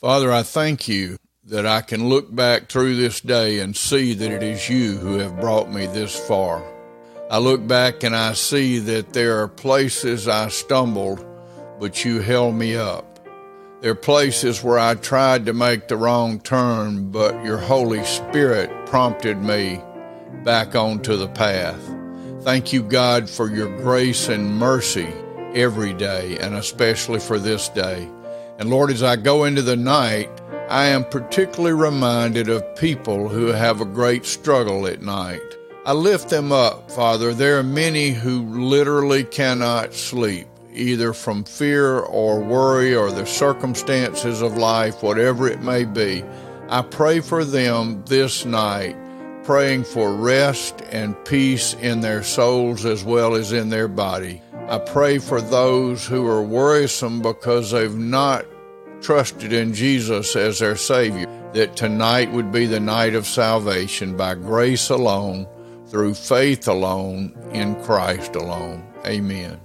Father, I thank you that I can look back through this day and see that it is you who have brought me this far. I look back and I see that there are places I stumbled, but you held me up. There are places where I tried to make the wrong turn, but your Holy Spirit prompted me back onto the path. Thank you, God, for your grace and mercy every day, and especially for this day. And Lord, as I go into the night, I am particularly reminded of people who have a great struggle at night. I lift them up, Father. There are many who literally cannot sleep, either from fear or worry or the circumstances of life, whatever it may be. I pray for them this night praying for rest and peace in their souls as well as in their body. I pray for those who are worrisome because they've not trusted in Jesus as their Savior, that tonight would be the night of salvation by grace alone, through faith alone, in Christ alone. Amen.